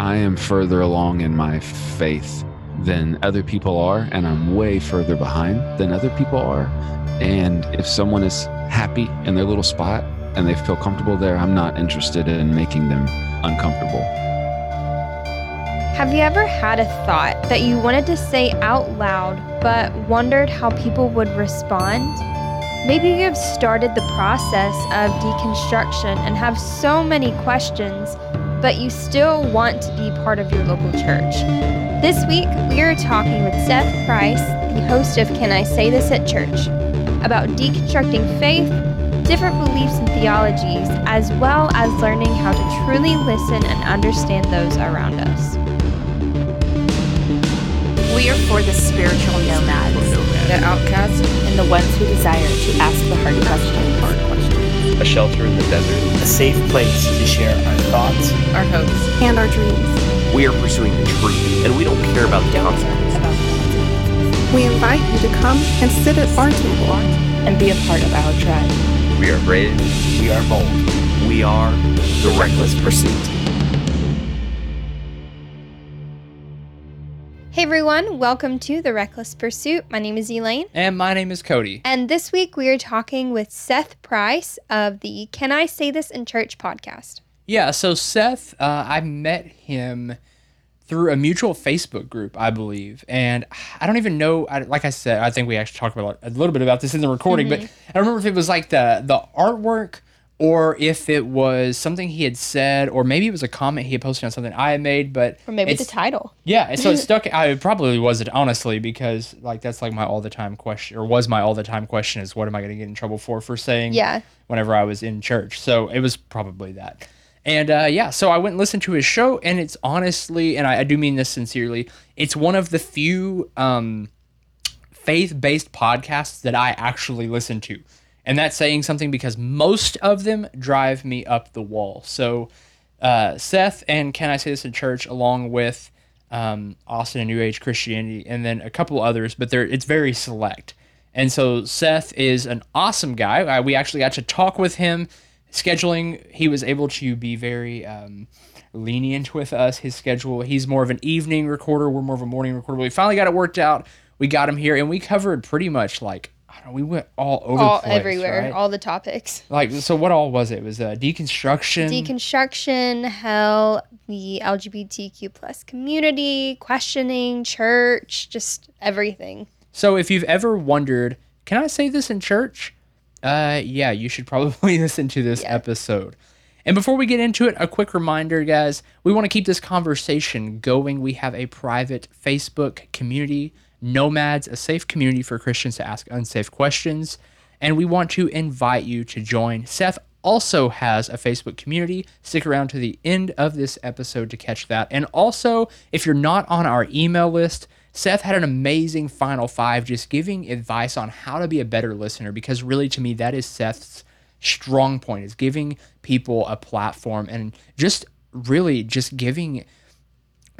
I am further along in my faith than other people are, and I'm way further behind than other people are. And if someone is happy in their little spot and they feel comfortable there, I'm not interested in making them uncomfortable. Have you ever had a thought that you wanted to say out loud but wondered how people would respond? Maybe you have started the process of deconstruction and have so many questions, but you still want to be part of your local church. This week, we are talking with Seth Price, the host of Can I Say This at Church, about deconstructing faith, different beliefs and theologies, as well as learning how to truly listen and understand those around us. We are for the spiritual nomads, the outcasts, and the ones who desire to ask the hard questions. Hard questions. A shelter in the desert. A safe place to share our thoughts, our hopes, and our dreams. We are pursuing the truth, and we don't care about the concepts. We invite you to come and sit at our table and be a part of our tribe. We are brave. We are bold. We are the Reckless Pursuit. Hey everyone, welcome to The Reckless Pursuit. My name is Elaine. And my name is Cody. And this week we are talking with Seth Price of the Can I Say This in Church podcast. Yeah, so Seth, uh, I met him through a mutual Facebook group, I believe. And I don't even know, I, like I said, I think we actually talked about a little bit about this in the recording, mm-hmm. but I don't remember if it was like the, the artwork or if it was something he had said, or maybe it was a comment he had posted on something I had made, but or maybe the title. Yeah, so it stuck. I probably was it honestly because like that's like my all the time question, or was my all the time question is what am I going to get in trouble for for saying? Yeah. Whenever I was in church, so it was probably that. And uh, yeah, so I went and listened to his show, and it's honestly, and I, I do mean this sincerely, it's one of the few um, faith based podcasts that I actually listen to. And that's saying something because most of them drive me up the wall. So, uh, Seth and Can I Say This in Church, along with um, Austin and New Age Christianity, and then a couple others, but they're, it's very select. And so Seth is an awesome guy. We actually got to talk with him. Scheduling, he was able to be very um, lenient with us. His schedule, he's more of an evening recorder. We're more of a morning recorder. But we finally got it worked out. We got him here, and we covered pretty much like know, we went all over all place, everywhere, right? all the topics. Like, so what all was it? it was uh, deconstruction, deconstruction, hell, the LGBTQ plus community, questioning, church, just everything. So if you've ever wondered, can I say this in church? Uh, yeah, you should probably listen to this yeah. episode. And before we get into it, a quick reminder, guys, we want to keep this conversation going. We have a private Facebook community Nomads, a safe community for Christians to ask unsafe questions. And we want to invite you to join. Seth also has a Facebook community. Stick around to the end of this episode to catch that. And also, if you're not on our email list, Seth had an amazing final five just giving advice on how to be a better listener because really to me that is Seth's strong point is giving people a platform and just really just giving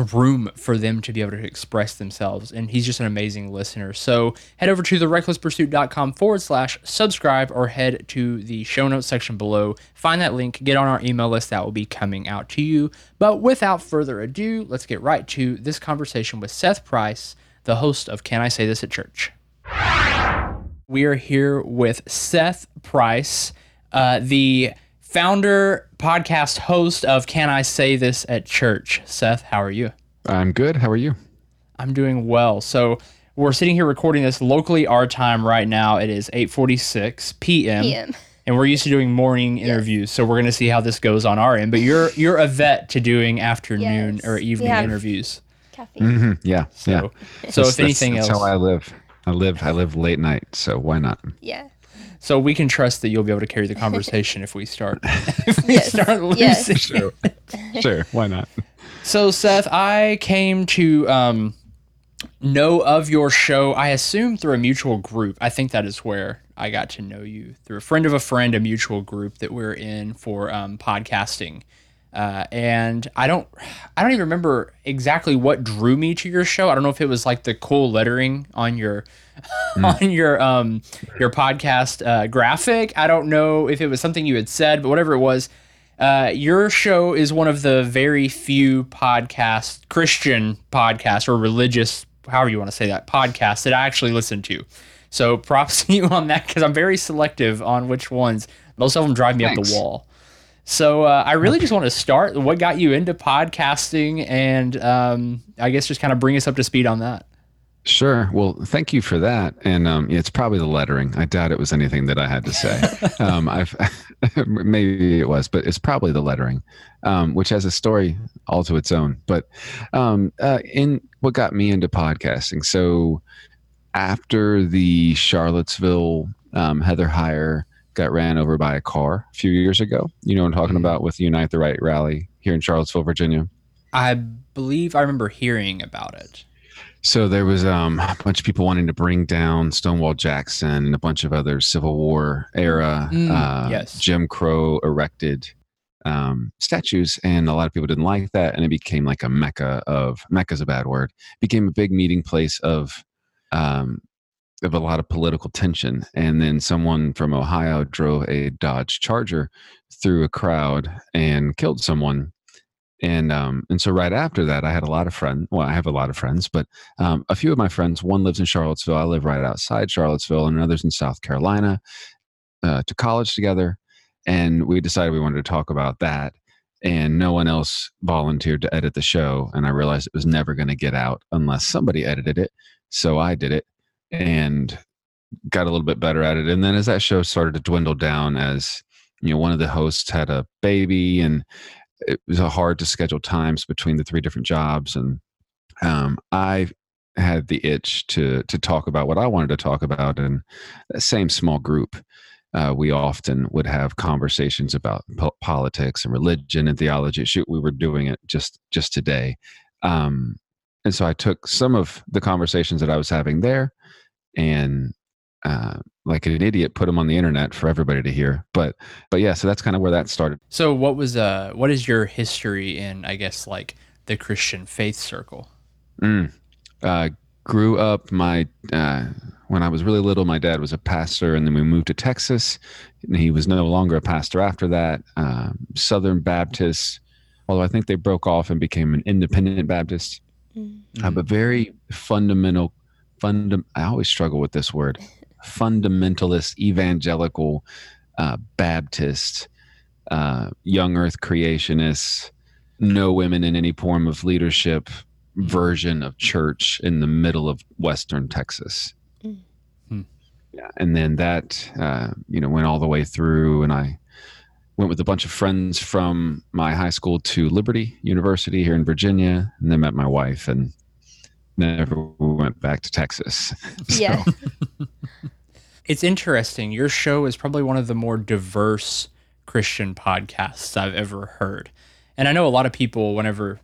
room for them to be able to express themselves. And he's just an amazing listener. So head over to therecklesspursuit.com forward slash subscribe or head to the show notes section below. Find that link, get on our email list that will be coming out to you. But without further ado, let's get right to this conversation with Seth Price, the host of Can I Say This at Church? We are here with Seth Price, uh, the founder, podcast host of Can I Say This at Church. Seth, how are you? I'm good. How are you? I'm doing well. So we're sitting here recording this locally our time right now. It is 8:46 p.m. PM. And we're used to doing morning yes. interviews, so we're going to see how this goes on our end. But you're you're a vet to doing afternoon yes. or evening interviews. Caffeine. Mm-hmm. Yeah. So, yeah. So if anything that's else, how I live. I live I live late night, so why not? Yeah. So we can trust that you'll be able to carry the conversation if we start if we yes. start losing. Yes. Sure. sure. Why not? So Seth, I came to um, know of your show. I assume through a mutual group. I think that is where I got to know you through a friend of a friend, a mutual group that we're in for um, podcasting. Uh, and I don't, I don't even remember exactly what drew me to your show. I don't know if it was like the cool lettering on your, mm. on your, um, your podcast uh, graphic. I don't know if it was something you had said, but whatever it was, Uh, your show is one of the very few podcasts, Christian podcasts or religious, however you want to say that, podcasts that I actually listen to. So props to you on that because I'm very selective on which ones. Most of them drive me Thanks. up the wall. So uh, I really just want to start. What got you into podcasting, and um, I guess just kind of bring us up to speed on that. Sure. Well, thank you for that. And um, yeah, it's probably the lettering. I doubt it was anything that I had to say. um, I've maybe it was, but it's probably the lettering, um, which has a story all to its own. But um, uh, in what got me into podcasting, so after the Charlottesville um, Heather Heyer got ran over by a car a few years ago, you know what I'm talking Mhm. about with the Unite the Right rally here in Charlottesville, Virginia. I believe I remember hearing about it. So there was um, a bunch of people wanting to bring down Stonewall Jackson and a bunch of other Civil War era, Mm, uh, yes. Jim Crow erected um, statues, and a lot of people didn't like that, and it became like a mecca of mecca's a bad word. Became a big meeting place of um, of a lot of political tension, and then someone from Ohio drove a Dodge Charger through a crowd and killed someone. And um, and so right after that, I had a lot of friends. Well, I have a lot of friends, but um, a few of my friends. One lives in Charlottesville. I live right outside Charlottesville, and another's in South Carolina. Uh, to college together, and we decided we wanted to talk about that. And no one else volunteered to edit the show, and I realized it was never going to get out unless somebody edited it. So I did it, and got a little bit better at it. And then as that show started to dwindle down, as you know, one of the hosts had a baby, and it was hard to schedule times between the three different jobs and um, i had the itch to to talk about what i wanted to talk about and that same small group uh, we often would have conversations about po- politics and religion and theology. Shoot we were doing it just just today. Um, and so i took some of the conversations that i was having there and uh, like an idiot put them on the internet for everybody to hear but but yeah so that's kind of where that started So, what was uh, what is your history in, I guess, like the Christian faith circle? Mm. Uh, grew up. My uh, when I was really little, my dad was a pastor, and then we moved to Texas. And he was no longer a pastor after that. Um, Southern Baptist, although I think they broke off and became an Independent Baptist. Uh, but very fundamental. Fundam- I always struggle with this word. Fundamentalist, evangelical, uh, Baptist, uh, young Earth creationists, no women in any form of leadership version of church in the middle of Western Texas. Mm. Hmm. Yeah, and then that uh, you know went all the way through, and I went with a bunch of friends from my high school to Liberty University here in Virginia, and then met my wife, and never went back to Texas. So, Yeah. It's interesting. Your show is probably one of the more diverse Christian podcasts I've ever heard. And I know a lot of people, whenever,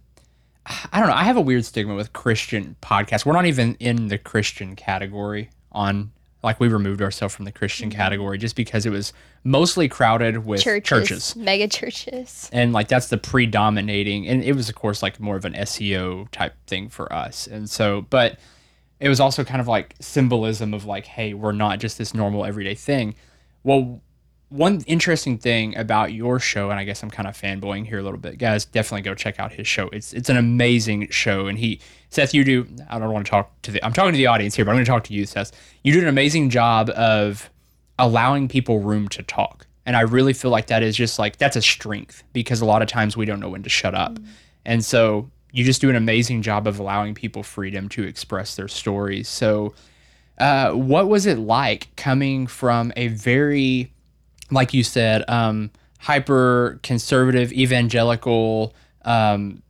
I don't know, I have a weird stigma with Christian podcasts. We're not even in the Christian category on, like, we removed ourselves from the Christian mm-hmm. category just because it was mostly crowded with churches, churches. mega churches. and like that's the predominating and it was of course like more of an SEO type thing for us and so but it was also kind of like symbolism of like hey we're not just this normal everyday thing well one interesting thing about your show and I guess I'm kind of fanboying here a little bit guys definitely go check out his show it's it's an amazing show and he Seth you do I don't want to talk to the I'm talking to the audience here but I'm going to talk to you Seth you do an amazing job of allowing people room to talk. And I really feel like that is just like that's a strength because a lot of times we don't know when to shut up. And so you just do an amazing job of allowing people freedom to express their stories. So uh, what was it like coming from a very like you said, um, hyper conservative evangelical um,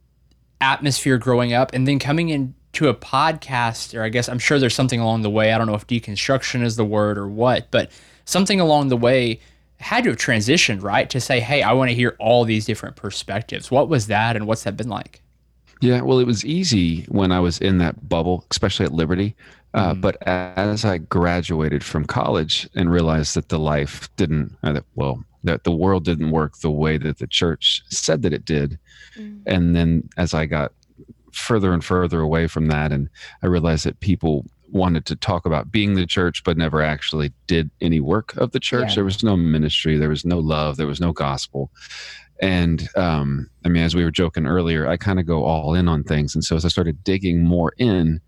atmosphere growing up, and then coming into a podcast, or I guess I'm sure there's something along the way. I don't know if deconstruction is the word or what, but something along the way had to have transitioned, right? To say, hey, I want to hear all these different perspectives. What was that, and what's that been like? Yeah, well, it was easy when I was in that bubble, especially at Liberty. Uh, Mhm. But as I graduated from college and realized that the life didn't, uh, that, well, that the world didn't work the way that the church said that it did, and then as I got further and further away from that, and I realized that people wanted to talk about being the church, but never actually did any work of the church. Yeah. There was no ministry, there was no love, there was no gospel. And um, I mean, as we were joking earlier, I kind of go all in on things. And so as I started digging more in,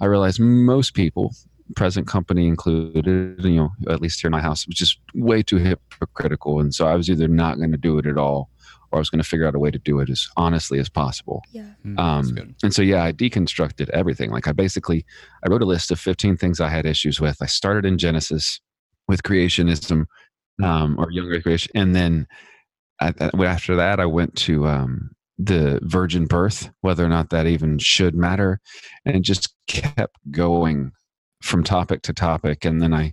I realized most people, present company included, you know, at least here in my house, was just way too hypocritical. And so I was either not going to do it at all or I was going to figure out a way to do it as honestly as possible. Yeah. Hmm, that's Um, and so, yeah, I deconstructed everything. Like I basically, I wrote a list of 15 things I had issues with. I started in Genesis with creationism um, or younger creation. And then I, I- after that, I went to um, the virgin birth, whether or not that even should matter. And just kept going from topic to topic. And then I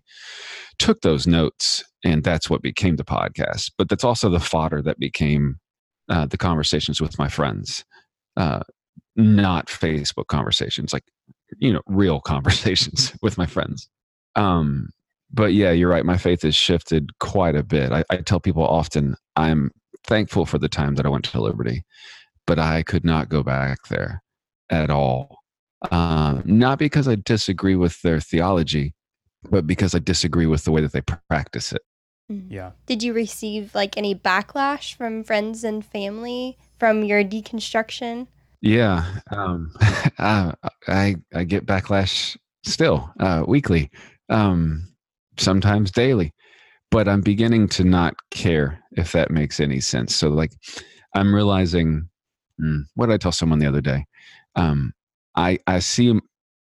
took those notes and that's what became the podcast. But that's also the fodder that became uh, the conversations with my friends. Uh, not Facebook conversations, like you know, real conversations with my friends. Um, but yeah, you're right. My faith has shifted quite a bit. I, I tell people often I'm thankful for the time that I went to Liberty, but I could not go back there at all. Um, not because I disagree with their theology, but because I disagree with the way that they practice it. Mhm. Yeah. Did you receive like any backlash from friends and family from your deconstruction? Yeah, um, uh, I I get backlash still uh, weekly, um, sometimes daily, but I'm beginning to not care if that makes any sense. So like, I'm realizing, hmm, what did I tell someone the other day? Um, I I see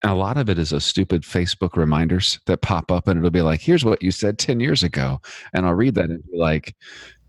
a lot of it is those stupid Facebook reminders that pop up, and it'll be like, "Here's what you said ten years ago," and I'll read that and be like,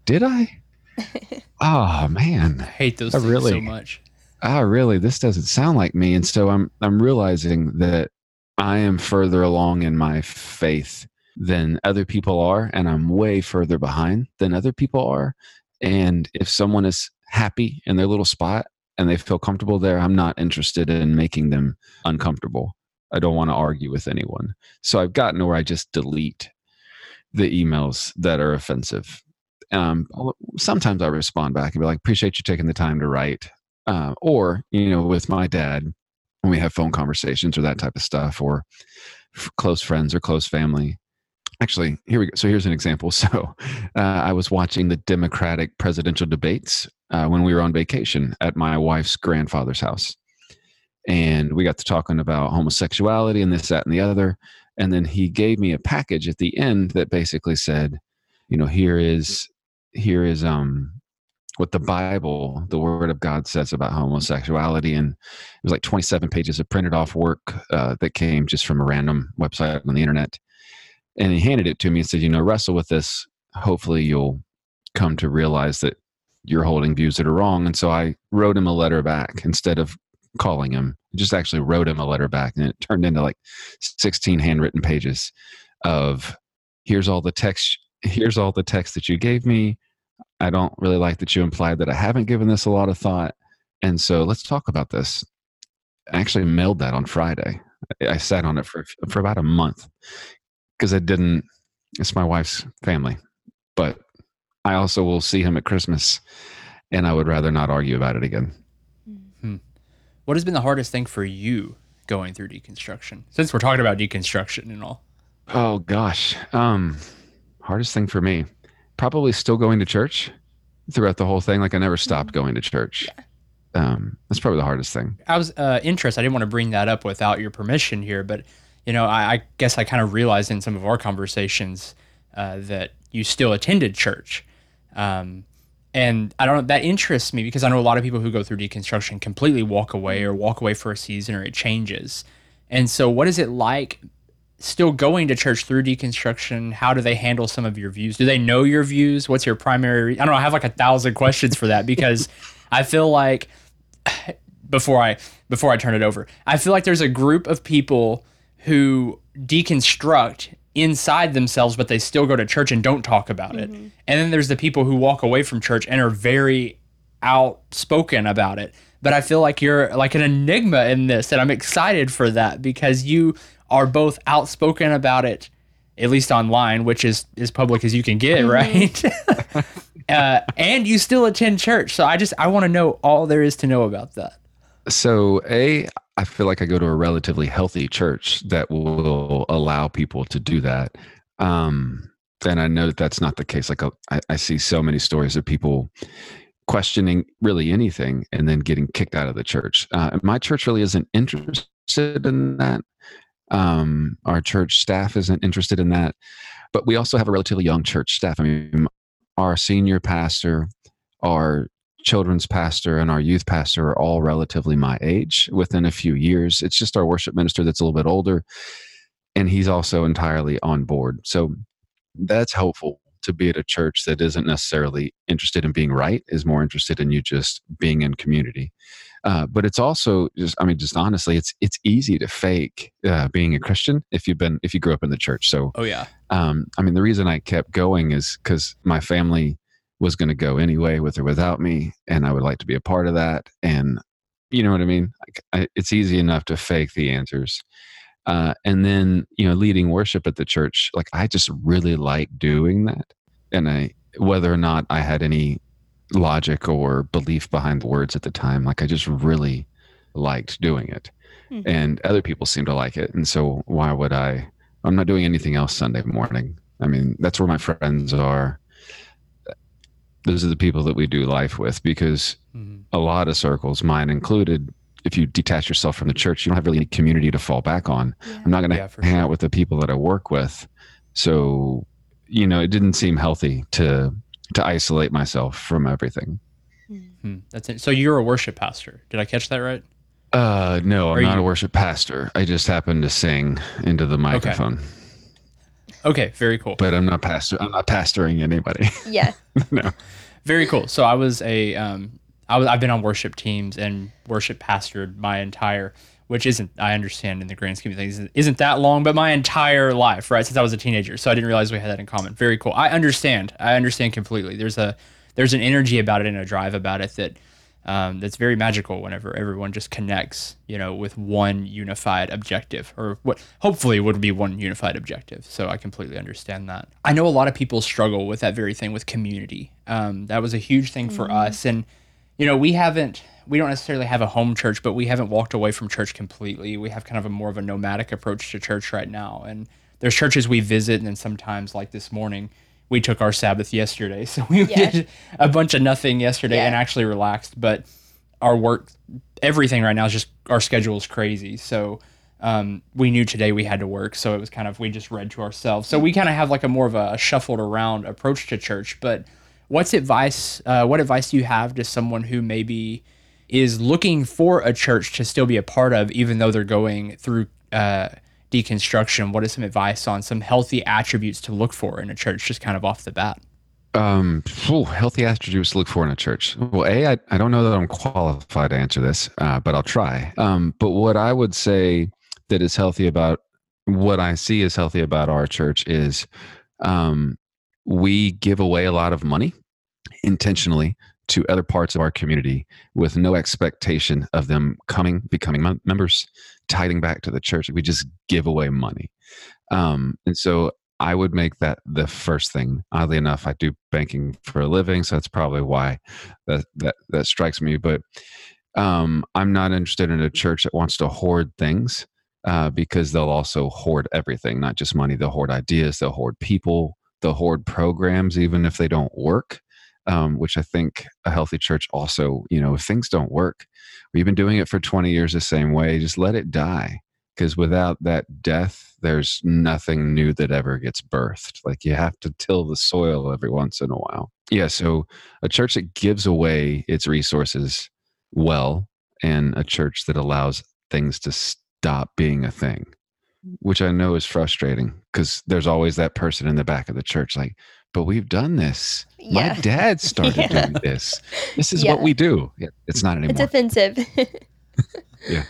"Did I?" oh man, I hate those I things so much. ah really this doesn't sound like me and so i'm i'm realizing that i am further along in my faith than other people are and i'm way further behind than other people are and if someone is happy in their little spot and they feel comfortable there i'm not interested in making them uncomfortable. I don't want to argue with anyone. So i've gotten where i just delete the emails that are offensive. Um, sometimes i respond back and be like appreciate you taking the time to write. Uh, or you know with my dad when we have phone conversations or that type of stuff or f- close friends or close family. Actually here we go so here's an example. So uh, i was watching the democratic presidential debates uh, when we were on vacation at my wife's grandfather's house and we got to talking about homosexuality and this that and the other and then he gave me a package at the end that basically said you know here is here is um what the Bible, the Word of God says about homosexuality. And it was like 27 pages of printed off work uh, that came just from a random website on the internet. And he handed it to me and said, You know, wrestle with this. Hopefully, you'll come to realize that you're holding views that are wrong. And so I wrote him a letter back instead of calling him. I just actually wrote him a letter back. And it turned into like 16 handwritten pages of here's all the text. Here's all the text that you gave me. I don't really like that you implied that I haven't given this a lot of thought. And so let's talk about this. I actually mailed that on Friday. I- sat on it for, for about a month because I didn't, it's my wife's family. But I also will see him at Christmas and I would rather not argue about it again. What has been the hardest thing for you going through deconstruction? Since we're talking about deconstruction and all. Oh gosh. Um hardest thing for me. Probably still going to church throughout the whole thing. Like I never stopped going to church. Um that's probably the hardest thing. I was uh, interested. I didn't want to bring that up without your permission here, but you know, I, I guess I kind of realized in some of our conversations uh, that you still attended church, um, and I don't know. That interests me because I know a lot of people who go through deconstruction completely walk away or walk away for a season or it changes. And so, what is it like? Still going to church through deconstruction? How do they handle some of your views? Do they know your views? What's your primary? I don't know. I have like a thousand questions for that because I feel like before I before I turn it over. I feel like there's a group of people who deconstruct inside themselves, but they still go to church and don't talk about it. And then there's the people who walk away from church and are very outspoken about it. But I feel like you're like an enigma in this, and I'm excited for that because you are both outspoken about it, at least online, which is as public as you can get, right? uh, and you still attend church. So I just I want to know all there is to know about that. So, A, I feel like I go to a relatively healthy church that will allow people to do that. Um, and I know that that's not the case. Like uh, I, I see so many stories of people questioning really anything and then getting kicked out of the church. Uh, my church really isn't interested in that. Um, our church staff isn't interested in that. But we also have a relatively young church staff. I mean, our senior pastor, our children's pastor, and our youth pastor are all relatively my age within a few years. It's just our worship minister that's a little bit older. And he's also entirely on board. So that's helpful to be at a church that isn't necessarily interested in being right, is more interested in you just being in community. Uh, but it's also just, I mean, just honestly, it's it's easy to fake uh, being a Christian if you've been if you grew up in the church. So, oh yeah, um, I mean, the reason I kept going is because my family was going to go anyway, with or without me, and I would like to be a part of that. And you know what I mean? Like, I, it's easy enough to fake the answers. Uh, and then you know leading worship at the church like i just really like doing that and i whether or not i had any logic or belief behind the words at the time like i just really liked doing it mm-hmm. and other people seem to like it and so why would i i'm not doing anything else sunday morning i mean that's where my friends are those are the people that we do life with because mm-hmm. a lot of circles mine included if you detach yourself from the church, you don't have really any community to fall back on. Yeah. I'm not going to yeah, hang sure. out with the people that I work with. So, you know, it didn't seem healthy to to isolate myself from everything. Hmm. That's it. So you're a worship pastor. Did I catch that right? Uh, no, I'm not you... a worship pastor. I just happen to sing into the microphone. Okay. Okay, very cool. But I'm not pastor. I'm not pastoring anybody. Yeah. no. Very cool. So I was a um, I was, I've been on worship teams and worship pastored my entire, which isn't, I understand in the grand scheme of things, isn't that long, but my entire life, right? Since I was a teenager. So I didn't realize we had that in common. Very cool. I understand. I understand completely. There's a, there's an energy about it and a drive about it that, um, that's very magical whenever everyone just connects, you know, with one unified objective or what hopefully would be one unified objective. So I completely understand that. I know a lot of people struggle with that very thing with community. Um, that was a huge thing for mm-hmm. us. And, you know, we haven't we don't necessarily have a home church, but we haven't walked away from church completely. We have kind of a more of a nomadic approach to church right now. And there's churches we visit and then sometimes like this morning, we took our Sabbath yesterday. So we yeah. did a bunch of nothing yesterday yeah. and actually relaxed. But our work everything right now is just our schedule is crazy. So um, we knew today we had to work. So it was kind of we just read to ourselves. So we kind of have like a more of a, a shuffled around approach to church. But what's advice? Uh, what advice do you have to someone who maybe is looking for a church to still be a part of, even though they're going through uh, deconstruction? What is some advice on some healthy attributes to look for in a church, just kind of off the bat? Um, oh, healthy attributes to look for in a church. Well, a, I, I don't know that I'm qualified to answer this, uh, but I'll try. Um, but what I would say that is healthy about what I see as healthy about our church is um, we give away a lot of money intentionally to other parts of our community with no expectation of them coming, becoming members, tithing back to the church. We just give away money. Um, and so I would make that the first thing. Oddly enough, I do banking for a living, so that's probably why that that, that strikes me. But um, I'm not interested in a church that wants to hoard things uh, because they'll also hoard everything, not just money. They'll hoard ideas, they'll hoard people, they'll hoard programs, even if they don't work um, which I think a healthy church also, you know, if things don't work, we've been doing it for 20 years the same way, just let it die. Because without that death, there's nothing new that ever gets birthed. Like you have to till the soil every once in a while. Yeah. So a church that gives away its resources well and a church that allows things to stop being a thing which I know is frustrating because there's always that person in the back of the church like, but we've done this. Yeah. My dad started yeah. doing this. This is yeah. what we do. It's not anymore. It's offensive. yeah.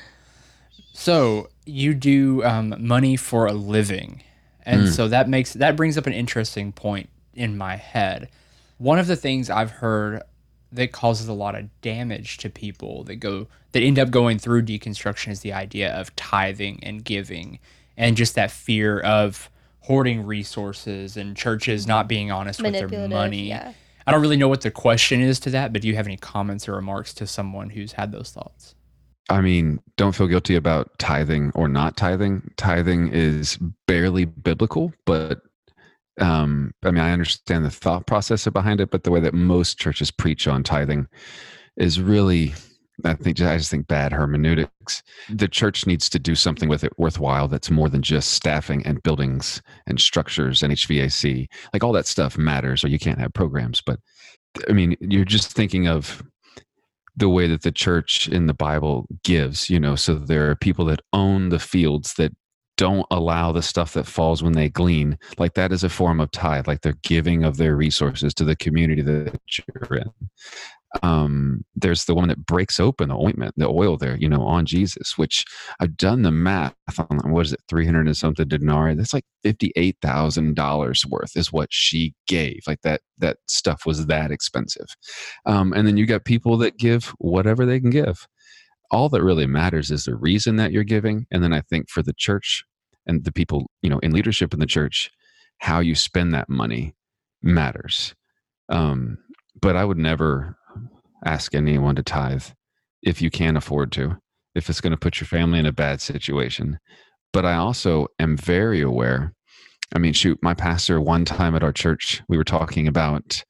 So you do um, money for a living, and mm. so that makes that brings up an interesting point in my head. One of the things I've heard that causes a lot of damage to people that go that end up going through deconstruction is the idea of tithing and giving, and just that fear of hoarding resources and churches not being honest with their money. Yeah. I don't really know what the question is to that, but do you have any comments or remarks to someone who's had those thoughts? I mean, don't feel guilty about tithing or not tithing. Tithing is barely biblical, but um, I mean, I understand the thought process behind it, but the way that most churches preach on tithing is really, I think, I just think bad hermeneutics. The church needs to do something with it worthwhile that's more than just staffing and buildings and structures and HVAC. Like all that stuff matters, or you can't have programs. But I mean, you're just thinking of the way that the church in the Bible gives, you know, so there are people that own the fields that don't allow the stuff that falls when they glean like that is a form of tithe like they're giving of their resources to the community that you're in um, there's the woman that breaks open the ointment the oil there you know on jesus which i've done the math on what is it 300 and something denarii? That's like $58000 worth is what she gave. Like that that stuff was that expensive. Um, and then you got people that give whatever they can give. All that really matters is the reason that you're giving and then i think for the church and the people you know in leadership in the church how you spend that money matters. Um, but i would never ask anyone to tithe if you can't afford to if it's going to put your family in a bad situation but i also am very aware i mean shoot my pastor one time at our church we were talking about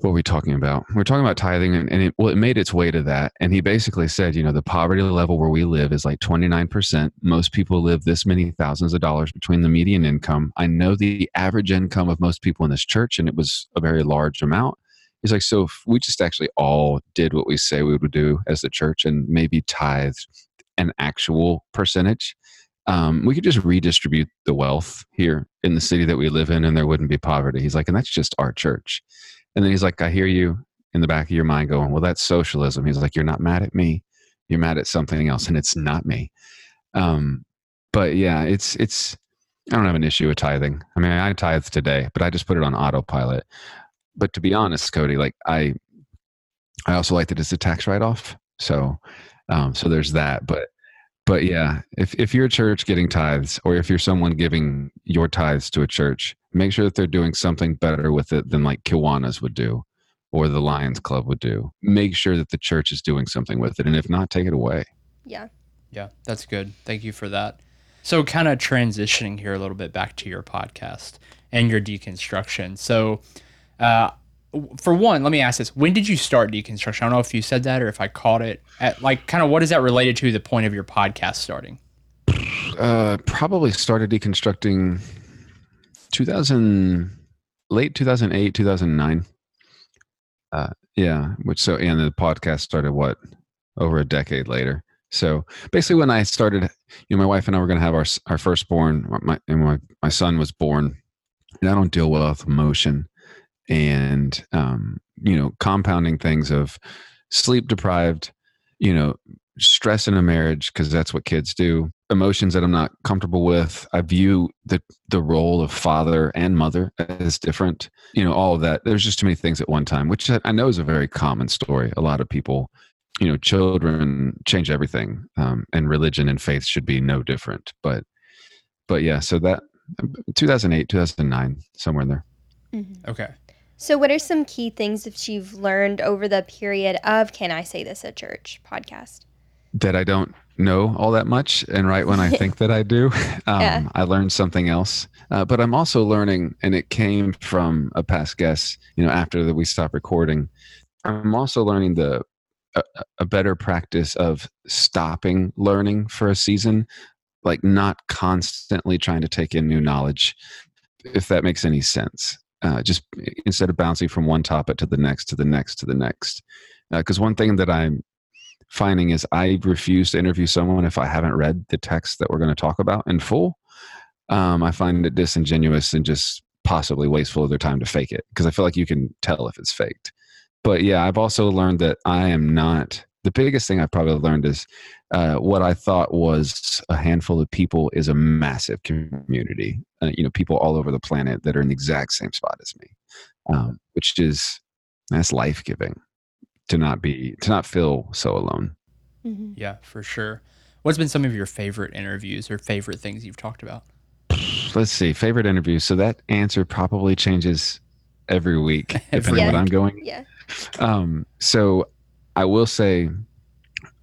what were we talking about? We are talking about tithing, and, and it, well, it made its way to that. And he basically said, you know, the poverty level where we live is like 29%. Most people live this many thousands of dollars between the median income. I know the average income of most people in this church, and it was a very large amount. He's like, so if we just actually all did what we say we would do as the church and maybe tithed an actual percentage, um, we could just redistribute the wealth here in the city that we live in and there wouldn't be poverty. He's like, and that's just our church. And then he's like, I hear you in the back of your mind going, well, that's socialism. He's like, you're not mad at me. You're mad at something else, and it's not me. Um, but yeah, it's it's. I don't have an issue with tithing. I mean, I tithe today, but I just put it on autopilot. But to be honest, Cody, like I, I also like that it's a tax write-off. So, um, so there's that. But, but yeah, if if you're a church getting tithes, or if you're someone giving your tithes to a church, make sure that they're doing something better with it than like Kiwanis would do or the Lions Club would do. Make sure that the church is doing something with it. And if not, take it away. Yeah. Yeah, that's good. Thank you for that. So, kind of transitioning here a little bit back to your podcast and your deconstruction. So, uh, for one, let me ask this: When did you start deconstruction? I don't know if you said that or if I caught it. At like, kind of, what is that related to the point of your podcast starting? Uh, probably started deconstructing 2000 late 2008 2009 uh yeah which so and the podcast started what over a decade later so basically when i started you know my wife and i were going to have our our firstborn my and my, my son was born and i don't deal well with emotion and um you know compounding things of sleep deprived you know stress in a marriage because that's what kids do emotions that i'm not comfortable with. I view the the role of father and mother as different you know all of that. There's just too many things at one time which i know is a very common story. A lot of people you know children change everything um, and religion and faith should be no different but but yeah so that 2008 2009 somewhere in there. Mm-hmm. okay so what are some key things that you've learned over the period of can i say this at church podcast that I don't know all that much. And right when I think that I do, um, yeah. I learned something else. Uh, but I'm also learning, and it came from a past guest, you know, after that we stopped recording. I'm also learning the a, a better practice of stopping learning for a season, like not constantly trying to take in new knowledge, if that makes any sense. Uh, just instead of bouncing from one topic to the next to the next to the next because uh, one thing that i'm finding is I refuse to interview someone if I haven't read the text that we're going to talk about in full. Um, I find it disingenuous and just possibly wasteful of their time to fake it because I feel like you can tell if it's faked. But yeah, I've also learned that I am not. The biggest thing I've probably learned is uh, what I thought was a handful of people is a massive community. Uh, you know, people all over the planet that are in the exact same spot as me, um, which is that's life giving to not be to not feel so alone. Mm-hmm. Yeah, for sure. What's been some of your favorite interviews or favorite things you've talked about? Let's see, favorite interviews. So that answer probably changes every week depending yeah. on what I'm going. Yeah. Um, so I will say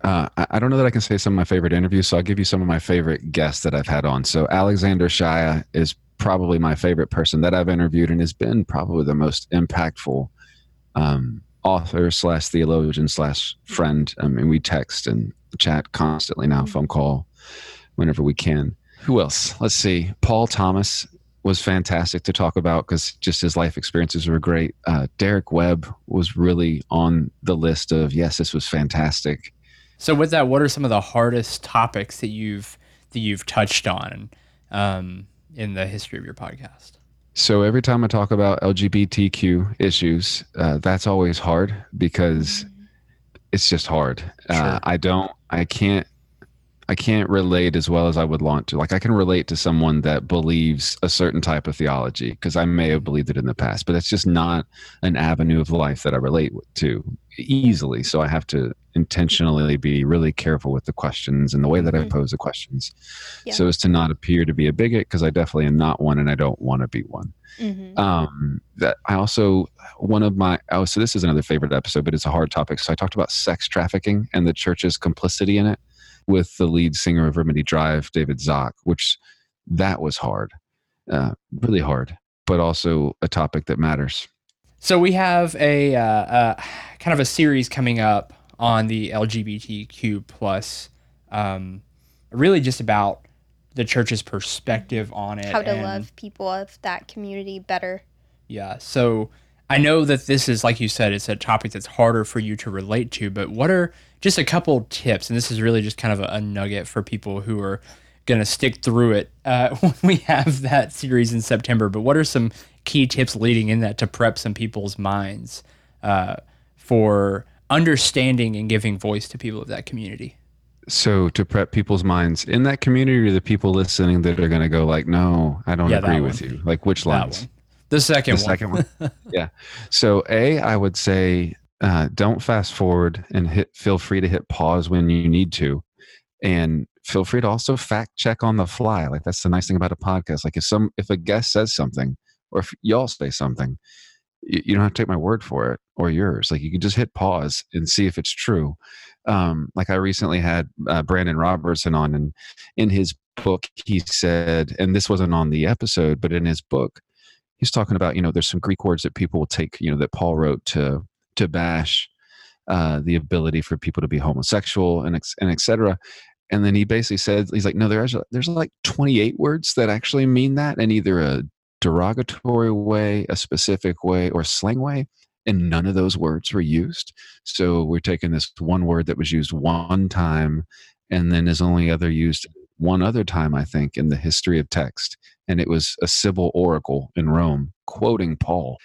Uh, I, don't know that I can say some of my favorite interviews, so I'll give you some of my favorite guests that I've had on. So Alexander Shaia is probably my favorite person that I've interviewed, and has been probably the most impactful um, author slash theologian slash friend. I mean, we text and chat constantly now, phone call whenever we can. Who else? Let's see. Paul Thomas was fantastic to talk about because just his life experiences were great. Uh, Derek Webb was really on the list of yes, this was fantastic. So with that, what are some of the hardest topics that you've that you've touched on um, in the history of your podcast? So every time I talk about LGBTQ issues, uh, that's always hard because it's just hard. Uh, sure. Uh, I don't, I can't I can't relate as well as I would want to. Like I can relate to someone that believes a certain type of theology because I may have believed it in the past, but it's just not an avenue of life that I relate to easily. So I have to intentionally be really careful with the questions and the way that mm-hmm. I pose the questions, yeah. so as to not appear to be a bigot because I definitely am not one and I don't want to be one. Mm-hmm. Um, that I also one of my oh so this is another favorite episode, but it's a hard topic. So I talked about sex trafficking and the church's complicity in it with the lead singer of Remedy Drive, David Zach, which that was hard, uh, really hard, but also a topic that matters. So we have a uh, uh, kind of a series coming up on the LGBTQ plus, um, really just about the church's perspective on it. How to and, love people of that community better. Yeah. So I know that this is, like you said, it's a topic that's harder for you to relate to, but what are just a couple tips? And this is really just kind of a, a nugget for people who are going to stick through it uh, when we have that series in September. But what are some key tips leading in that to prep some people's minds uh, for understanding and giving voice to people of that community? So to prep people's minds in that community, or the people listening that are going to go like, "No, I don't yeah, agree with you." Like which lines? The second the one. Second one. yeah. So A, I would say uh, don't fast forward and hit. Feel free to hit pause when you need to, and feel free to also fact check on the fly. Like that's the nice thing about a podcast. Like if some if a guest says something, or if y'all say something, you don't have to take my word for it or yours. Like you can just hit pause and see if it's true. Um, like I recently had uh, Brandon Robertson on, and in his book he said, and this wasn't on the episode, but in his book he's talking about you know there's some greek words that people will take you know that paul wrote to to bash uh, the ability for people to be homosexual and and etc and then he basically said he's like no there's there's like 28 words that actually mean that in either a derogatory way a specific way or slang way and none of those words were used so we're taking this one word that was used one time and then is only other used one other time i think in the history of text and it was a Sibyl oracle in Rome quoting Paul.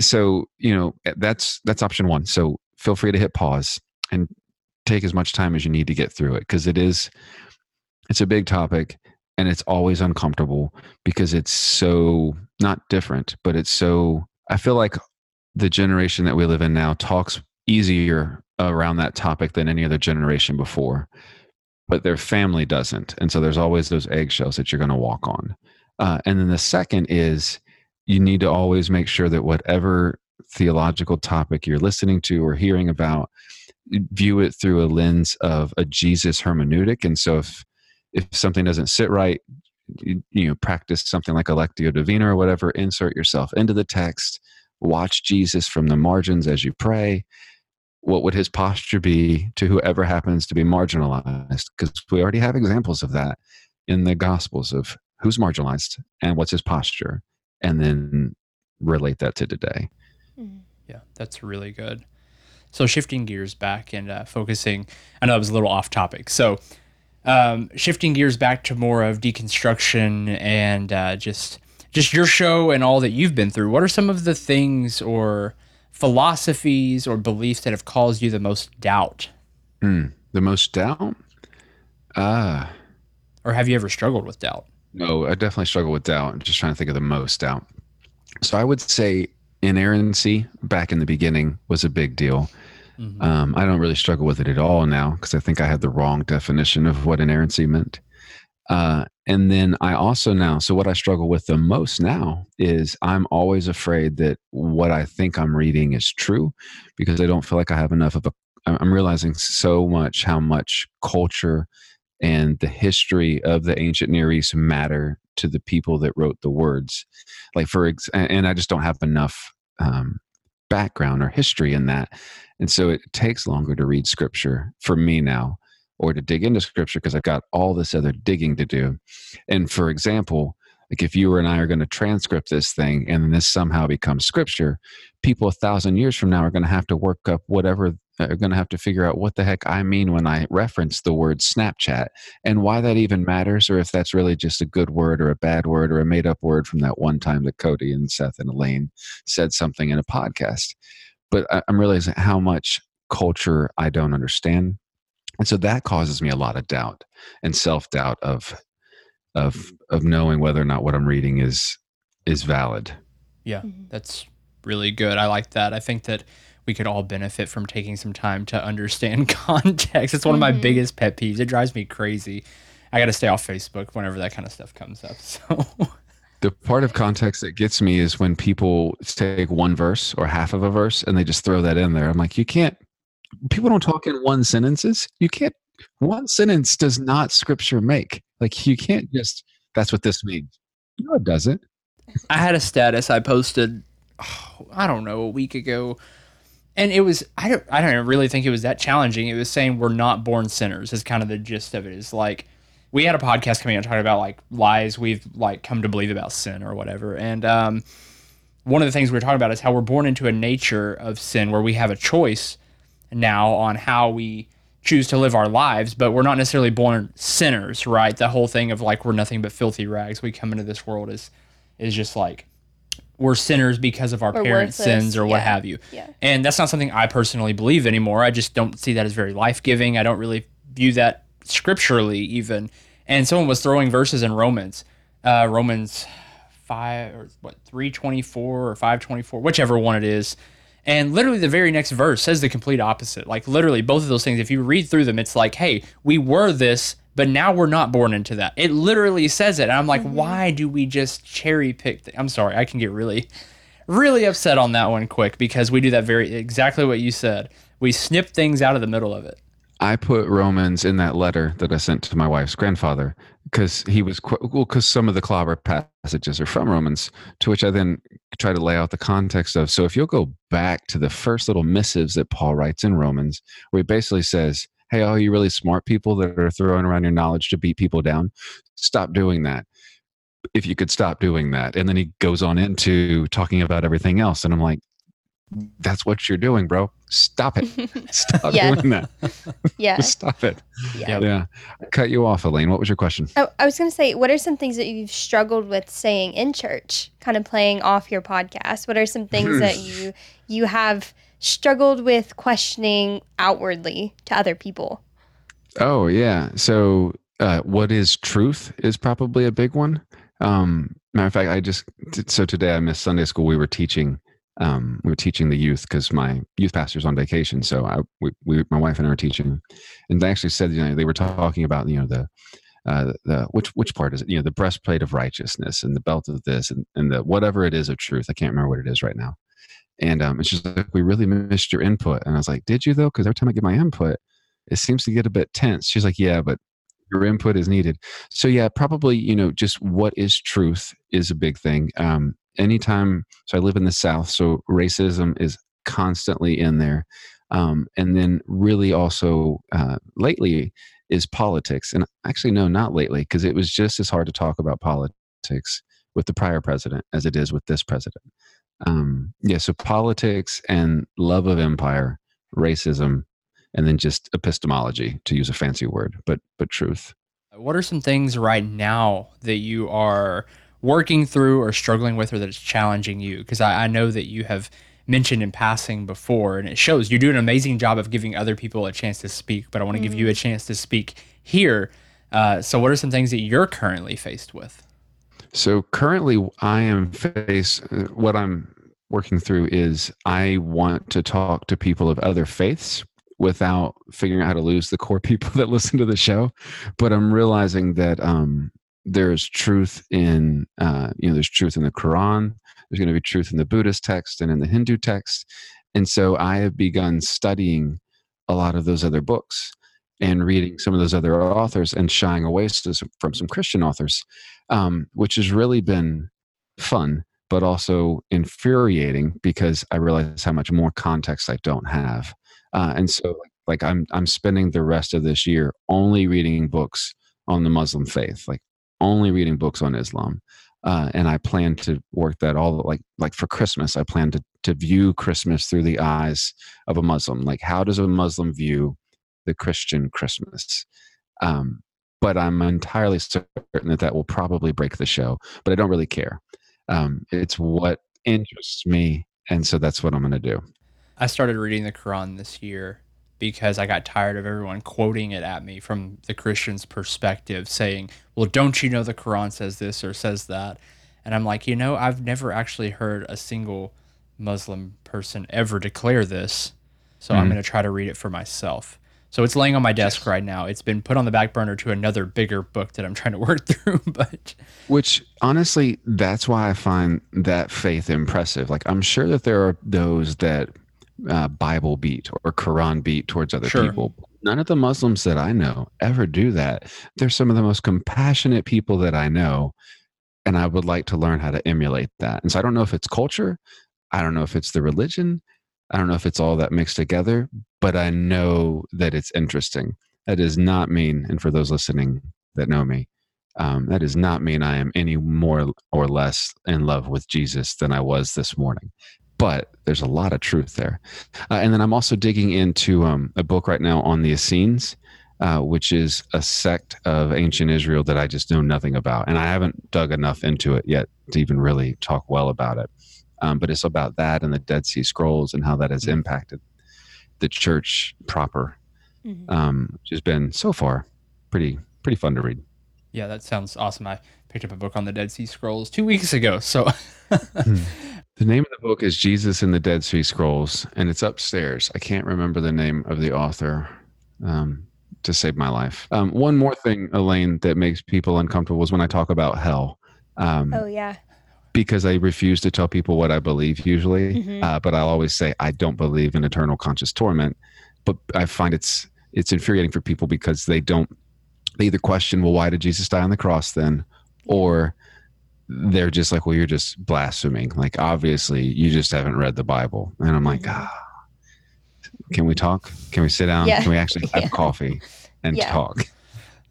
So, you know, eh, that's that's option 1. So, feel free to hit pause and take as much time as you need to get through it because it is it's a big topic and it's always uncomfortable because it's so not different, but it's so I feel like the generation that we live in now talks easier around that topic than any other generation before but their family doesn't and so there's always those eggshells that you're going to walk on uh, and then the second is you need to always make sure that whatever theological topic you're listening to or hearing about, view it through a lens of a Jesus hermeneutic. And so if if something doesn't sit right, you, you know, practice something like a Lectio Divina or whatever, insert yourself into the text, watch Jesus from the margins as you pray. What would his posture be to whoever happens to be marginalized? Because we already have examples of that in the Gospels of who's marginalized and what's his posture, and then relate that to today. Mm-hmm. Yeah, that's really good. So shifting gears back and uh, focusing, I know it was a little off topic. So um, shifting gears back to more of deconstruction and uh, just just your show and all that you've been through. What are some of the things or philosophies or beliefs that have caused you the most doubt? Mm, the most doubt? Ah. Uh, or have you ever struggled with doubt? No, I definitely struggle with doubt. I'm just trying to think of the most doubt. So I would say inerrancy back in the beginning was a big deal. Mm-hmm. Um, I don't really struggle with it at all now because I think I had the wrong definition of what inerrancy meant. Uh, and then I also now, so what I struggle with the most now is I'm always afraid that what I think I'm reading is true because I don't feel like I have enough of a I'm realizing so much how much culture and the history of the ancient Near East matter to the people that wrote the words. Like for ex- and I just don't have enough um, background or history in that, and so it takes longer to read scripture for me now or to dig into scripture because I've got all this other digging to do. And for example, like if you and I are going to transcript this thing and this somehow becomes scripture, people a thousand years from now are going to have to work up whatever uh, are going to have to figure out what the heck I mean when I reference the word Snapchat and why that even matters, or if that's really just a good word or a bad word or a made up word from that one time that Cody and Seth and Elaine said something in a podcast. But I'm realizing how much culture I don't understand. And so that causes me a lot of doubt and self doubt of of of knowing whether or not what I'm reading is is valid. Yeah, mm-hmm. that's really good. I like that. I think that we could all benefit from taking some time to understand context. It's one of my mm-hmm. biggest pet peeves. It drives me crazy. I got to stay off Facebook whenever that kind of stuff comes up. So the part of context that gets me is when people take one verse or half of a verse and they just throw that in there. I'm like, you can't. People don't talk in one sentences. You can't. One sentence does not scripture make. Like you can't just. That's what this means. No, it doesn't. I had a status I posted. Oh, I don't know a week ago and it was I don't I don't really think it was that challenging. It was saying we're not born sinners is kind of the gist of it. Is like we had a podcast coming out talking about like lies we've like come to believe about sin or whatever. And um, one of the things we were talking about is how we're born into a nature of sin where we have a choice now on how we choose to live our lives, but we're not necessarily born sinners, right? The whole thing of like we're nothing but filthy rags. We come into this world is is just like we're sinners because of our or parents' worthless. sins or what have you. Yeah. And that's not something I personally believe anymore. I just don't see that as very life giving. I don't really view that scripturally even. And someone was throwing verses in Romans, uh, Romans five or what three twenty four or five twenty four, whichever one it is. And literally, the very next verse says the complete opposite. Like, literally, both of those things, if you read through them, it's like, hey, we were this, but now we're not born into that. It literally says it. And I'm like, mm-hmm. why do we just cherry pick? Th-? I'm sorry, I can get really, really upset on that one quick because we do that very exactly what you said. We snip things out of the middle of it. I put Romans in that letter that I sent to my wife's grandfather because he was well because some of the clobber passages are from Romans, to which I then try to lay out the context of. So if you'll go back to the first little missives that Paul writes in Romans, where he basically says, hey, all you really smart people that are throwing around your knowledge to beat people down, stop doing that. If you could stop doing that. And then he goes on into talking about everything else. And I'm like, that's what you're doing, bro. Stop it. Stop doing that. yeah. Stop it. Yeah. yeah. Cut you off, Elaine. What was your question? Oh, I was going to say, what are some things that you've struggled with saying in church, kind of playing off your podcast? What are some things that you you have struggled with questioning outwardly to other people? Oh, yeah. So, uh, what is truth is probably a big one. Um, matter of fact, I just, so today I missed Sunday school. We were teaching, um, we were teaching the youth because my youth pastor's on vacation. So I, we, we, my wife and I were teaching and they actually said, you know, they were talking about, you know, the, uh, the which which part is it? You know, the breastplate of righteousness and the belt of this and, and the whatever it is of truth. I can't remember what it is right now. And um, it's just like, we really missed your input. And I was like, did you though? Because every time I get my input, it seems to get a bit tense. She's like, yeah, but your input is needed. So yeah, probably, you know, just what is truth is a big thing. Um, anytime, so I live in the South, so racism is constantly in there. Um, and then really also uh, lately is politics. And actually, no, not lately, because it was just as hard to talk about politics with the prior president as it is with this president um, yeah so politics and love of empire racism and then just epistemology to use a fancy word but but truth what are some things right now that you are working through or struggling with or that is challenging you because I, I know that you have mentioned in passing before and it shows you do an amazing job of giving other people a chance to speak but i want to mm-hmm. give you a mm-hmm. chance to speak here uh, so what are some things that you're currently faced with so currently, I am faced. What I'm working through is I want to talk to people of other faiths without figuring out how to lose the core people that listen to the show. But I'm realizing that um, there's truth in uh, you know there's truth in the Quran. There's going to be truth in the Buddhist text and in the Hindu text. And so I have begun studying a lot of those other books and reading some of those other authors and shying away from some Christian authors, um, which has really been fun, but also infuriating because I realize how much more context I don't have. Uh, and so, like, I'm I'm spending the rest of this year only reading books on the Muslim faith, like only reading books on Islam. Uh, and I plan to work that all like like for Christmas. I plan to to view Christmas through the eyes of a Muslim. Like, how does a Muslim view the Christian Christmas. Um, but I'm entirely certain that that will probably break the show. But I don't really care. Um, it's what interests me, and so that's what I'm going to do. I started reading the Quran this year because I got tired of everyone quoting it at me from the Christian's perspective, saying, "Well, don't you know the Quran says this or says that?" And I'm like, you know, I've never actually heard a single Muslim person ever declare this, so mm-hmm. I'm going to try to read it for myself. So it's laying on my desk right now. It's been put on the back burner to another bigger book that I'm trying to work through. But which honestly, that's why I find that faith impressive. Like I'm sure that there are those that uh, Bible beat or Quran beat towards other sure. people. None of the Muslims that I know ever do that. They're some of the most compassionate people that I know. And I would like to learn how to emulate that. And so I don't know if it's culture. I don't know if it's the religion. I don't know if it's all that mixed together, but I know that it's interesting. That does not mean, and for those listening that know me, um, that does not mean I am any more or less in love with Jesus than I was this morning. But there's a lot of truth there. Uh, and then I'm also digging into um, a book right now on the Essenes, uh, which is a sect of ancient Israel that I just know nothing about. And I haven't dug enough into it yet to even really talk well about it um, but it's about that and the Dead Sea Scrolls and how that has mm-hmm. impacted the church proper, mm-hmm. um, which has been so far pretty pretty fun to read. Yeah, that sounds awesome. I picked up a book on the Dead Sea Scrolls two weeks ago. So hmm. the name of the book is Jesus in the Dead Sea Scrolls, and it's upstairs. I can't remember the name of the author. Um, to save my life. Um, one more thing, Elaine, that makes people uncomfortable is when I talk about hell. Um, oh yeah because I refuse to tell people what I believe usually. Mm-hmm. Uh, but I'll always say I don't believe in eternal conscious torment. But I find it's it's infuriating for people because they don't they either question, well, why did Jesus die on the cross then, or they're just like, well, you're just blaspheming. Like obviously, you just haven't read the Bible. And I'm like, mm-hmm. ah, can we talk? Can we sit down? Yeah. Can we actually have yeah. coffee and yeah. talk?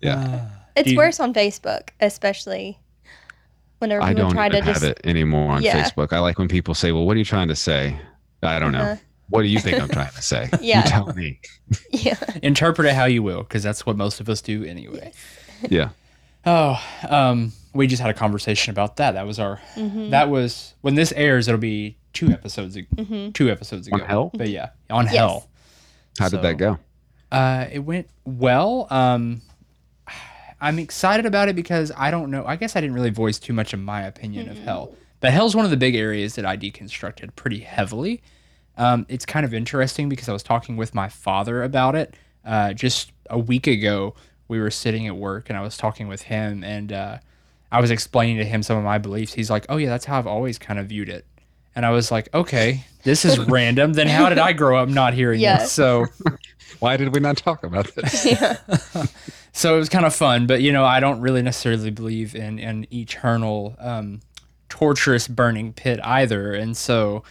Yeah. Uh, it's worse on Facebook, especially whenever I don't try to have just, it anymore on yeah. Facebook. I like when people say, "Well, what are you trying to say?" I don't uh-huh. know. What do you think I'm trying to say? yeah. You tell me. yeah. Interpret it how you will, because that's what most of us do anyway. Yeah. Oh, um, we just had a conversation about that. That was our. Mm-hmm. That was when this airs. It'll be two episodes. Mm-hmm. Two episodes ago. On hell. But yeah, on yes. hell. How so, did that go? Uh, it went well. Um, I'm excited about it because I don't know. I guess I didn't really voice too much of my opinion mm-hmm. of hell. But hell's one of the big areas that I deconstructed pretty heavily. Um, it's kind of interesting because I was talking with my father about it uh, just a week ago. We were sitting at work and I was talking with him and uh, I was explaining to him some of my beliefs. He's like, "Oh yeah, that's how I've always kind of viewed it." And I was like, "Okay, this is random. Then how did I grow up not hearing yeah. this?" So why did we not talk about this? Yeah so it was kind of fun. But you know, I don't really necessarily believe in an eternal, um, torturous burning pit either. And so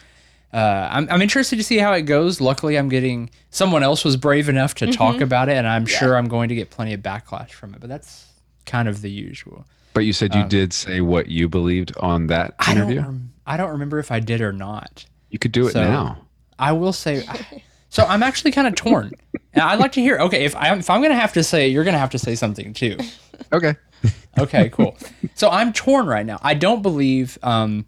uh, I'm I'm interested to see how it goes. Luckily, I'm getting someone else was brave enough to mm-hmm. talk about it, and I'm yeah. sure I'm going to get plenty of backlash from it. But that's kind of the usual. But you said you um, did say what you believed on that interview. I don't, I don't remember if I did or not. You could do it so now. I will say. So I'm actually kind of torn. And I'd like to hear. Okay, if I'm if I'm gonna have to say, you're gonna have to say something too. Okay. okay, cool. So I'm torn right now. I don't believe um,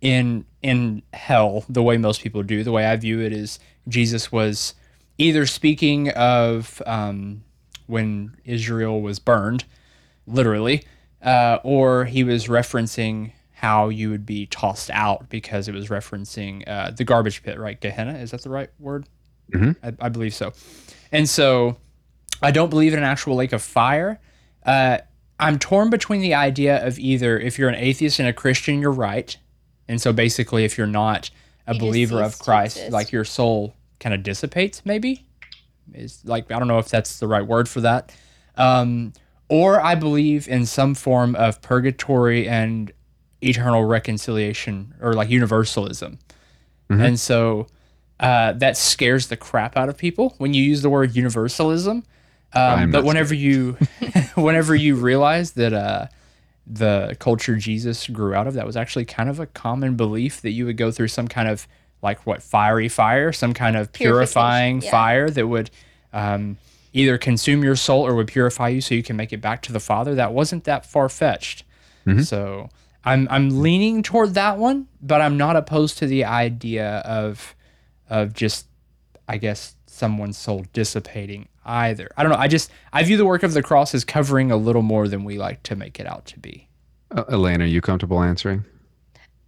in in hell the way most people do. The way I view it is Jesus was either speaking of um, when Israel was burned, literally, uh, or he was referencing how you would be tossed out because it was referencing uh, the garbage pit, right? Gehenna, is that the right word? Mm-hmm. I, I, believe so. And so I don't believe in an actual lake of fire. Uh, I'm torn between the idea of either if you're an atheist and a Christian, you're right. And so basically, if you're not a you believer of Christ, like your soul kind of dissipates, maybe. is like I don't know if that's the right word for that. Um, or I believe in some form of purgatory and eternal reconciliation or like universalism. Mhm. And so uh, that scares the crap out of people when you use the word universalism. Um, but not whenever you whenever you realize that uh, the culture Jesus grew out of, that was actually kind of a common belief that you would go through some kind of like what fiery fire, some kind of purifying yeah. fire that would um, either consume your soul or would purify you so you can make it back to the Father. That wasn't that far fetched. Mhm. So I'm I'm leaning toward that one, but I'm not opposed to the idea of of just I guess someone's soul dissipating either. I don't know. I just I view the work of the cross as covering a little more than we like to make it out to be. Uh, Elaine, are you comfortable answering?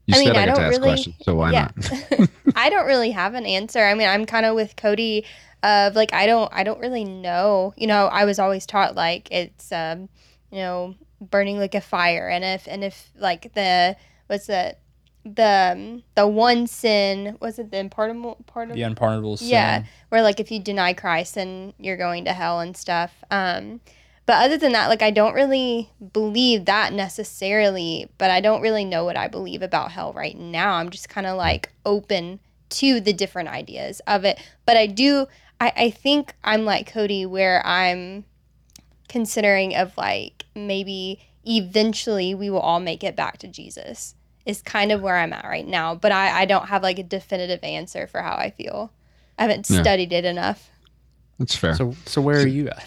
You I mean, said I, I got to don't ask really- questions, so why yeah. not? I don't really have an answer. I mean, I'm kind of with Cody of like I don't I don't really know. You know, I was always taught like it's um, you know, burning like a fire and if and if like the what's that the um, the one sin was it the unpardonable pardon The unpardonable sin. yeah, where like if you deny Christ, then you're going to hell and stuff. Um, but other than that, like I don't really believe that necessarily. But I don't really know what I believe about hell right now. I'm just kind of like open to the different ideas of it. But I do. I, I think I'm like Cody, where I'm considering of like maybe eventually we will all make it back to Jesus. Is kind of where I'm at right now, but I, I don't have like a definitive answer for how I feel. I haven't Yeah. studied it enough. That's fair. So so where are you at?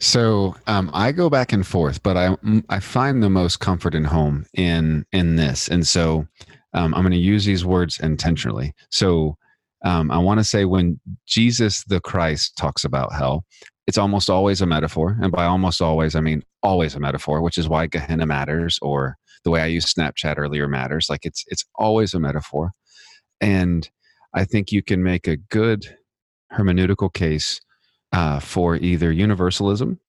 So um, I go back and forth, but I I find the most comfort and home in in this, and so um, I'm going to use these words intentionally. So um, I want to say when Jesus the Christ talks about hell, it's almost always a metaphor, and by almost always I mean always a metaphor, which is why Gehenna matters, or the way I used Snapchat earlier matters. Like it's it's always a metaphor, and I think you can make a good hermeneutical case uh, for either universalism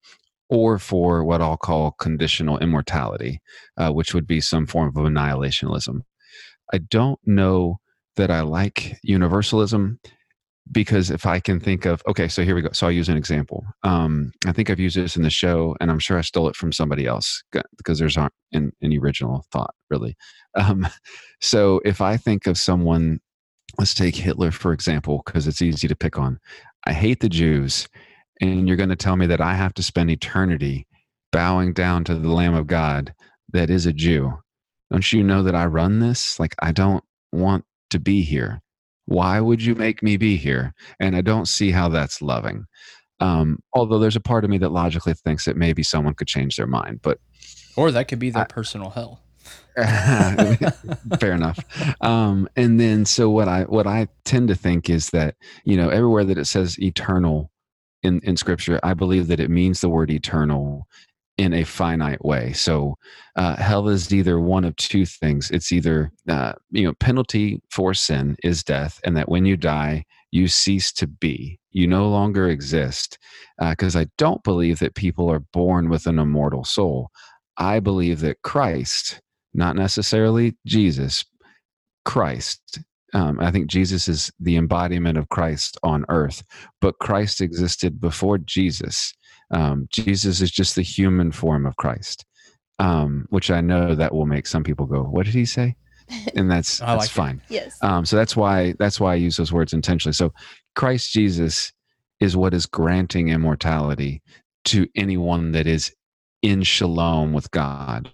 or for what I'll call conditional immortality, uh, which would be some form of annihilationism. I don't know that I like universalism because if I can think of, okay, so here we go. So I'll use an example. Um, I think I've used this in the show, and I'm sure I stole it from somebody else because there's aren't any original thought really. Um, so if I think of someone, let's take Hitler for example, because it's easy to pick on. I hate the Jews, and you're going to tell me that I have to spend eternity bowing down to the Lamb of God that is a Jew. Don't you know that I run this? Like, I don't want to be here. Why would you make me be here? And I don't see how that's loving. Um, although there's a part of me that logically thinks that maybe someone could change their mind, but Or that could be their I- personal hell. fair enough um and then so what i what i tend to think is that you know everywhere that it says eternal in in scripture i believe that it means the word eternal in a finite way so uh, hell is either one of two things it's either uh, you know penalty for sin is death and that when you die you cease to be you no longer exist because i don't believe that people are born with an immortal soul i believe that christ not necessarily Jesus, Christ. Um, I think Jesus is the embodiment of Christ on earth, but Christ existed before Jesus. Um, Jesus is just the human form of Christ, um, which I know that will make some people go, "What did he say?" And that's that's like it. fine. Yes. Um, so that's why that's why I use those words intentionally. So Christ Jesus is what is granting immortality to anyone that is in shalom with God.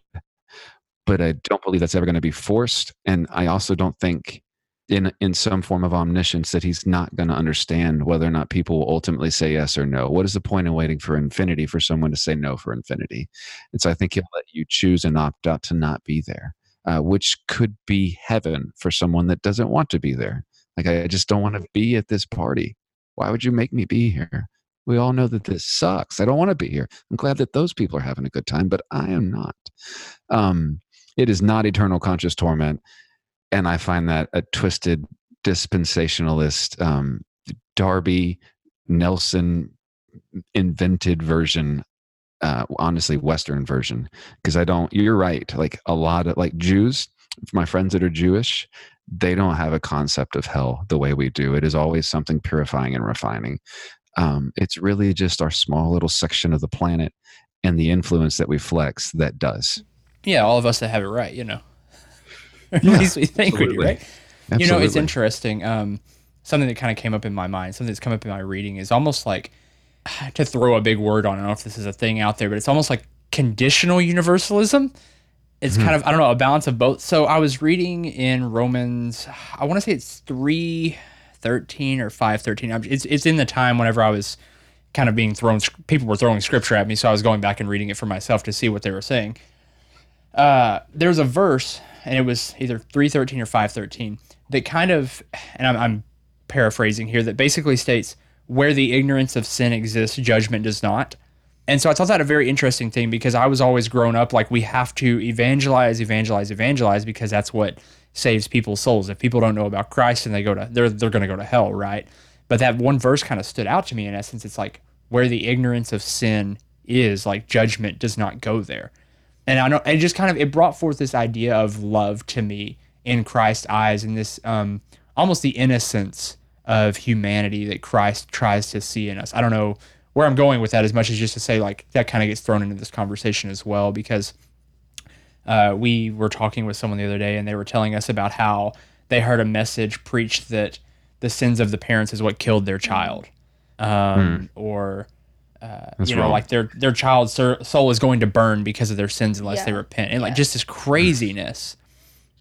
But I don't believe that's ever going to be forced, and I also don't think in in some form of omniscience that he's not going to understand whether or not people will ultimately say yes or no. What is the point in waiting for infinity for someone to say no for infinity? And so I think he'll let you choose and opt out to not be there uh, which could be heaven for someone that doesn't want to be there. Like, I just don't want to be at this party. Why would you make me be here? We all know that this sucks. I don't want to be here. I'm glad that those people are having a good time, but I am not. Um, it is not eternal conscious torment. And I find that a twisted dispensationalist, um, Darby Nelson invented version uh, honestly Western version because I don't. You're right. Like a lot of like Jews, my friends that are Jewish, they don't have a concept of hell the way we do. It is always something purifying and refining. um, it's really just our small little section of the planet and the influence that we flex that does. Yeah, all of us that have it right, you know. Least we think do, absolutely. right? You know, it's interesting. Um, something that kind of came up in my mind, something that's come up in my reading is almost like to throw a big word on. I don't know if this is a thing out there, but it's almost like conditional universalism. It's kind of I don't know a balance of both. So I was reading in Romans, I want to say it's three thirteen or five thirteen. It's it's in the time whenever I was kind of being thrown. People were throwing scripture at me, so I was going back and reading it for myself to see what they were saying uh, there's a verse, and it was either 313 or 513, that kind of, and I'm, I'm paraphrasing here, that basically states, where the ignorance of sin exists, judgment does not. And so I thought that a very interesting thing because I was always grown up like we have to evangelize, evangelize, evangelize because that's what saves people's souls. If people don't know about Christ and they go to they're they're going to go to hell, right? But that one verse kind of stood out to me in essence. It's like where the ignorance of sin is, like judgment does not go there and I know it just kind of it brought forth this idea of love to me in Christ's eyes and this um almost the innocence of humanity that Christ tries to see in us. I don't know where I'm going with that as much as just to say like that kind of gets thrown into this conversation as well because uh, we were talking with someone the other day and they were telling us about how they heard a message preached that the sins of the parents is what killed their child um, or That's you know, wrong. like their their child's soul is going to burn because of their sins unless they repent, and like just this craziness.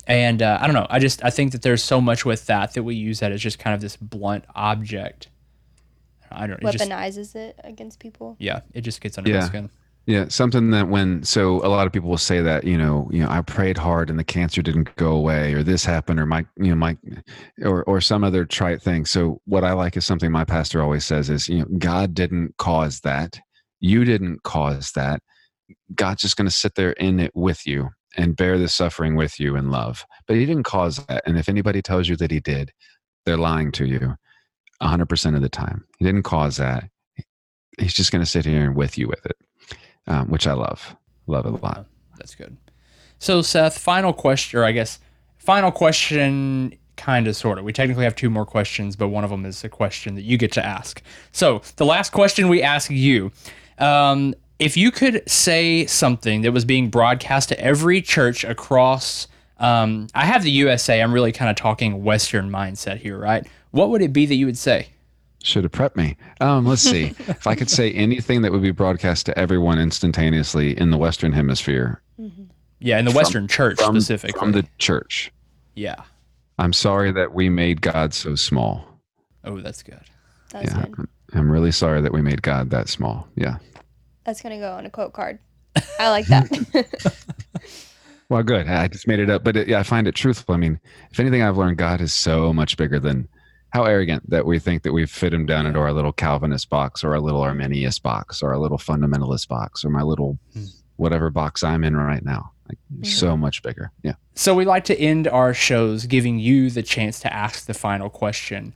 And uh, I don't know. I just I think that there's so much with that that we use that as just kind of this blunt object. I don't. It just, Weaponizes it against people. yeah, it just gets under my Yeah. skin. Yeah, something that when so a lot of people will say that you know you know I prayed hard and the cancer didn't go away or this happened or my you know my or or some other trite thing. So what I like is something my pastor always says is you know God didn't cause that, you didn't cause that. God's just going to sit there in it with you and bear the suffering with you in love. But He didn't cause that, and if anybody tells you that He did, they're lying to you, hundred percent of the time. He didn't cause that. He's just going to sit here and with you with it um, which I love. Love it a lot. That's good. So Seth, final question, or I guess final question, kind of, sort of. We technically have two more questions, but one of them is a question that you get to ask. So the last question we ask you. Um, if you could say something that was being broadcast to every church across, um, I have the USA. I'm really kind of talking Western mindset here, right? What would it be that you would say? Should have prepped me. Um, let's see. if I could say anything that would be broadcast to everyone instantaneously in the Western Hemisphere Yeah, in the From- Western church from, specifically. from the church, yeah. I'm sorry that we made God so small. Oh, that's good. That's yeah, good. I'm- I'm really sorry that we made God that small. Yeah. That's gonna go on a quote card. I like that. Well, good. I just made it up, but it, yeah, I find it truthful. I mean, if anything, I've learned God is so much bigger than how arrogant that we think that we fit him down into our little Calvinist box or our little Arminian box or our little fundamentalist box or my little Hmm. whatever box I'm in right now. Like, so much bigger. Yeah. So we like to end our shows giving you the chance to ask the final question.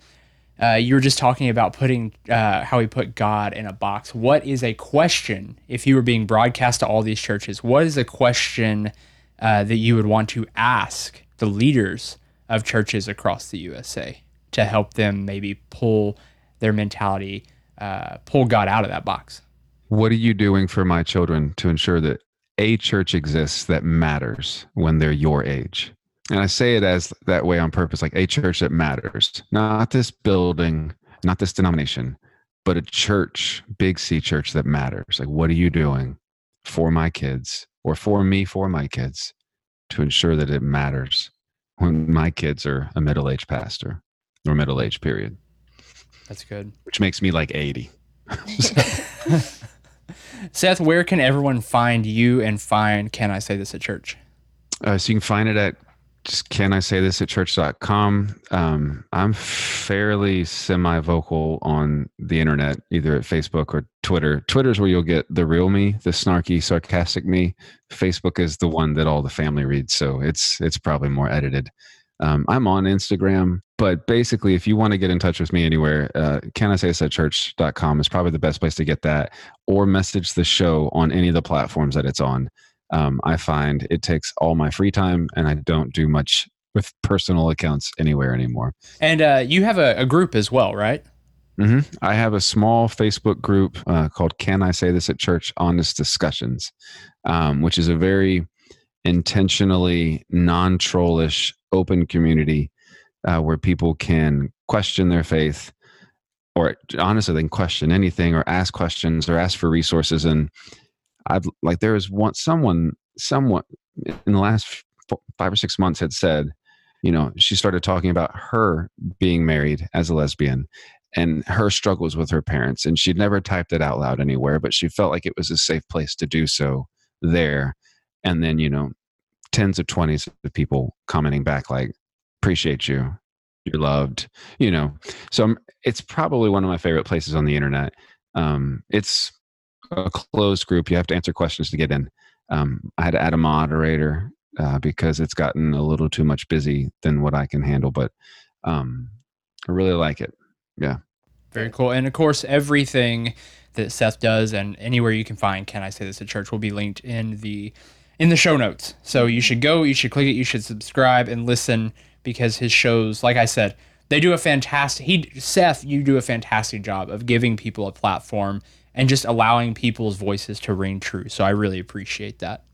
Uh, you were just talking about putting uh, how we put God in a box. What is a question if you were being broadcast to all these churches? What is a question uh, that you would want to ask the leaders of churches across the USA to help them maybe pull their mentality, uh, pull God out of that box? What are you doing for my children to ensure that a church exists that matters when they're your age? And I say it as that way on purpose, like a church that matters, not this building, not this denomination, but a church, big C church that matters. Like, what are you doing for my kids or for me, for my kids to ensure that it matters when my kids are a middle aged pastor or middle age period, That's good. which makes me like 80. Seth, where can everyone find you and find Can I Say This at Church? Uh, so you can find it at just can I say this at church.com. Um, I'm fairly semi vocal on the internet, either at Facebook or Twitter. Twitter's where you'll get the real me, the snarky, sarcastic me. Facebook is the one that all the family reads, so it's it's probably more edited. Um, I'm on Instagram, but basically, if you want to get in touch with me anywhere, uh, can I say this at church.com is probably the best place to get that, or message the show on any of the platforms that it's on um, I find it takes all my free time and I don't do much with personal accounts anywhere anymore. And uh, you have a, a group as well, right? hmm I have a small Facebook group uh, called "Can I Say This at Church?" Honest Discussions, um, which is a very intentionally non-trollish, open community uh, where people can question their faith, or honestly, they can question anything, or ask questions, or ask for resources. And i've like there was one someone, someone in the last five or six months had said, you know, she started talking about her being married as a lesbian and her struggles with her parents. And she'd never typed it out loud anywhere, but she felt like it was a safe place to do so there. And then, you know, tens of twenties of people commenting back like, appreciate you. You're loved, you know. So I'm, it's probably one of my favorite places on the internet. Um, it's a closed group. You have to answer questions to get in. Um, I had to add a moderator uh, because it's gotten a little too much busy than what I can handle, but um, I really like it. Yeah. Very cool. And of course, everything that Seth does and anywhere you can find Can I Say This at Church will be linked in the in the show notes. So you should go, you should click it, you should subscribe and listen because his shows, like I said, they do a fantastic he Seth, you do a fantastic job of giving people a platform and just allowing people's voices to ring true. So I really appreciate that.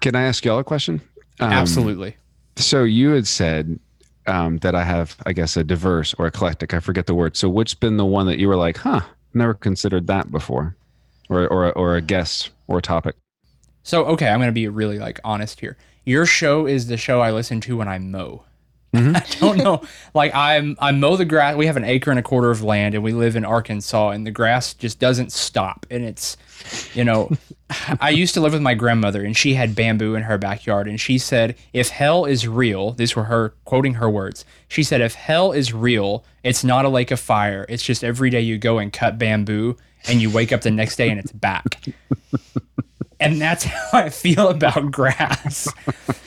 Can I ask y'all a question? Um, Absolutely. So you had said um, that I have, I guess, a diverse or eclectic. I forget the word. So which's been the one that you were like, huh, never considered that before, or or or a guest or a topic? So okay, I'm gonna be really like honest here. Your show is the show I listen to when I mow. Mm-hmm. I don't know. Like I'm I mow the grass. We have an acre and a quarter of land, and we live in Arkansas, and the grass just doesn't stop. And it's, you know, I used to live with my grandmother, and she had bamboo in her backyard, and she said, "If hell is real," these were her quoting her words. She said, "If hell is real, it's not a lake of fire. It's just every day you go and cut bamboo, and you wake up the next day and it's back." and that's how I feel about grass.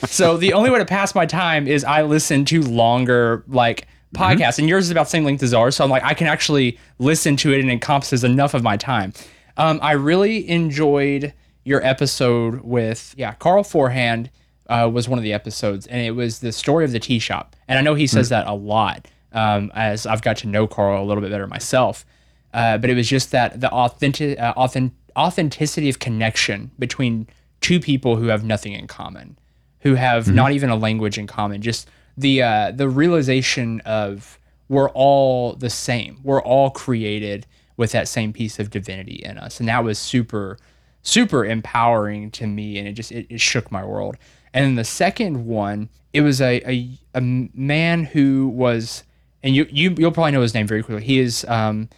so the only way to pass my time is I listen to longer like podcasts, and yours is about the same length as ours. So I'm like, I can actually listen to it, and it encompasses enough of my time. Um, I really enjoyed your episode with yeah Carl Forehand uh, was one of the episodes, and it was the story of the tea shop. And I know he says that a lot um, as I've got to know Carl a little bit better myself. Uh, but it was just that the authentic, uh, authentic authenticity of connection between two people who have nothing in common, who have not even a language in common. Just the uh, the realization of we're all the same. We're all created with that same piece of divinity in us, and that was super super empowering to me, and it just it, it shook my world. And then the second one, it was a a, a man who was, and you you you'll probably know his name very quickly. He is um,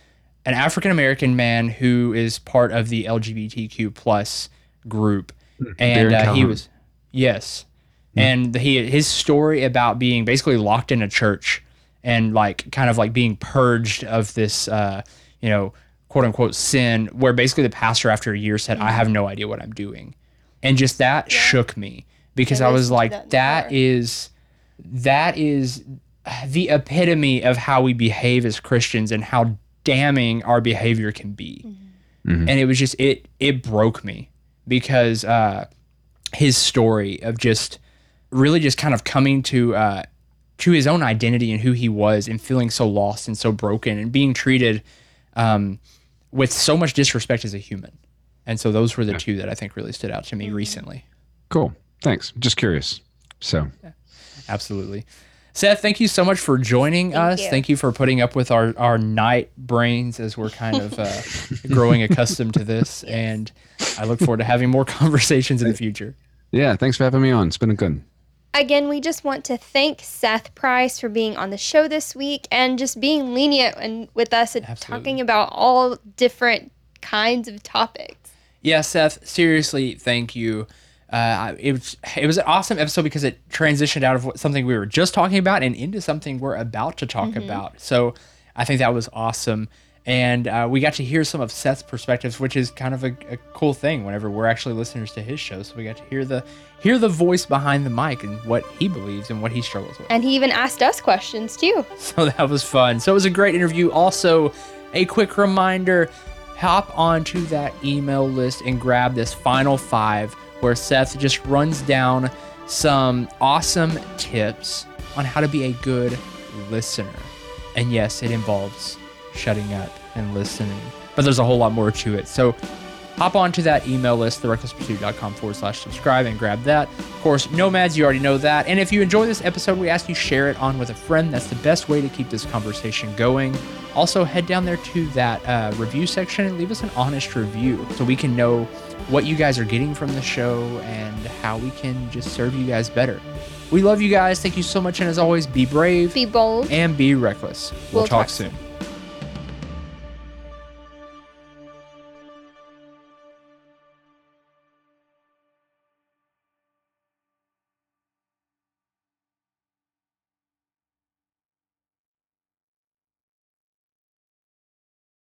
an African American man who is part of the LGBTQ plus group, and uh, he was yes, and he his story about being basically locked in a church and like kind of like being purged of this uh, you know quote unquote sin, where basically the pastor after a year said, "I have no idea what I'm doing," and just that shook me because I I was like, that in the that car. is that is the epitome of how we behave as Christians and how damning our behavior can be. Mhm. And it was just it it broke me because uh his story of just really just kind of coming to uh to his own identity and who he was and feeling so lost and so broken and being treated um with so much disrespect as a human. And so those were the two that I think really stood out to me recently. Cool. Thanks. Just curious. So Absolutely. Seth, thank you so much for joining Thank us. you. Thank you for putting up with our, our night brains as we're kind of uh, growing accustomed to this. And I look forward to having more conversations in the future. yeah, thanks for having me on. It's been a good. Again, we just want to thank Seth Price for being on the show this week and just being lenient and with us and Absolutely. talking about all different kinds of topics. Yeah, Seth, seriously, thank you. Uh, it was it was an awesome episode because it transitioned out of what, something we were just talking about and into something we're about to talk about. So I think that was awesome, and uh, we got to hear some of Seth's perspectives, which is kind of a, a cool thing. Whenever we're actually listeners to his show, so we got to hear the hear the voice behind the mic and what he believes and what he struggles with. And he even asked us questions too. So that was fun. So it was a great interview. Also, a quick reminder hop onto that email list and grab this final five where Seth just runs down some awesome tips on how to be a good listener. And yes, it involves shutting up and listening. But there's a whole lot more to it. So hop onto that email list, therecklesspursuit.com forward slash subscribe and grab that. Of course, nomads, you already know that. And if you enjoy this episode, we ask you share it on with a friend. That's the best way to keep this conversation going. Also, head down there to that uh, review section and leave us an honest review so we can know what you guys are getting from the show and how we can just serve you guys better. We love you guys. Thank you so much. And as always, be brave, Be bold. and be reckless. We'll, We'll talk talk soon.